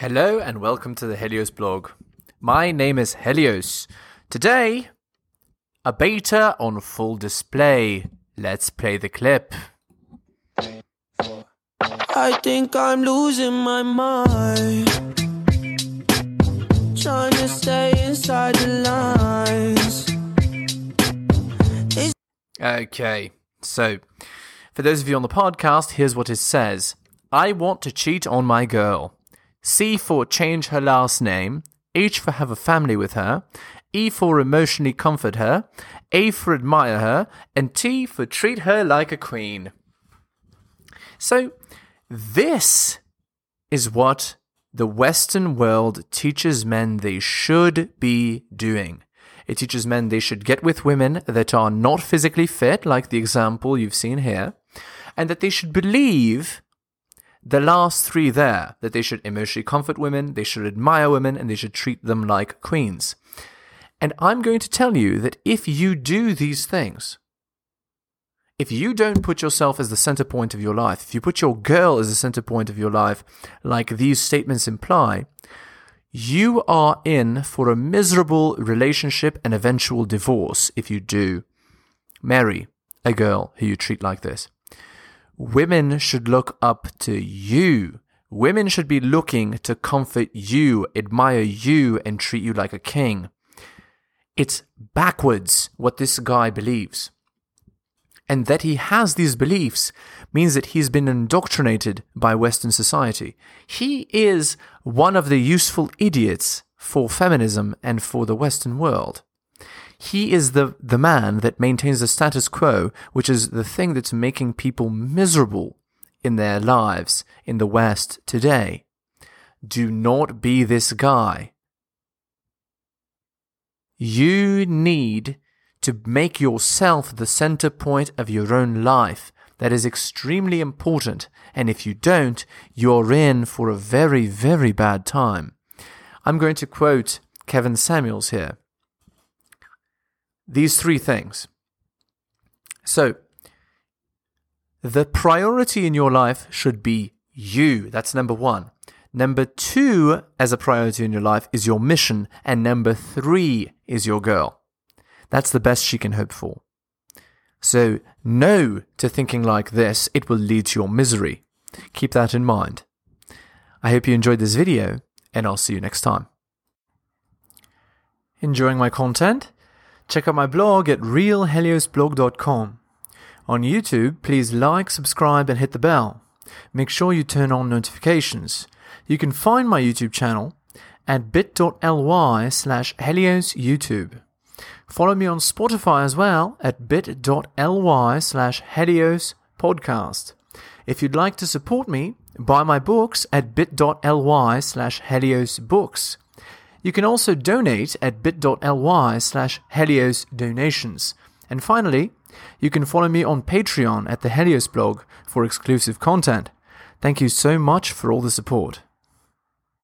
Hello and welcome to the Helios blog. My name is Helios. Today, a beta on full display. Let's play the clip. I think I'm losing my mind. Trying to stay inside the lines. Okay, so for those of you on the podcast, here's what it says I want to cheat on my girl. C for change her last name. H for have a family with her. E for emotionally comfort her. A for admire her. And T for treat her like a queen. So, this is what the Western world teaches men they should be doing. It teaches men they should get with women that are not physically fit, like the example you've seen here, and that they should believe the last three there that they should emotionally comfort women, they should admire women, and they should treat them like queens. And I'm going to tell you that if you do these things, if you don't put yourself as the center point of your life, if you put your girl as the center point of your life, like these statements imply, you are in for a miserable relationship and eventual divorce if you do marry a girl who you treat like this. Women should look up to you. Women should be looking to comfort you, admire you, and treat you like a king. It's backwards what this guy believes. And that he has these beliefs means that he's been indoctrinated by Western society. He is one of the useful idiots for feminism and for the Western world. He is the, the man that maintains the status quo, which is the thing that's making people miserable in their lives in the West today. Do not be this guy. You need to make yourself the center point of your own life. That is extremely important. And if you don't, you're in for a very, very bad time. I'm going to quote Kevin Samuels here. These three things. So, the priority in your life should be you. That's number one. Number two, as a priority in your life, is your mission. And number three is your girl. That's the best she can hope for. So, no to thinking like this, it will lead to your misery. Keep that in mind. I hope you enjoyed this video, and I'll see you next time. Enjoying my content? Check out my blog at realheliosblog.com. On YouTube, please like, subscribe, and hit the bell. Make sure you turn on notifications. You can find my YouTube channel at bit.ly slash heliosyoutube. Follow me on Spotify as well at bit.ly slash helios podcast. If you'd like to support me, buy my books at bit.ly slash helios books. You can also donate at bit.ly slash helios donations. And finally, you can follow me on Patreon at the Helios blog for exclusive content. Thank you so much for all the support.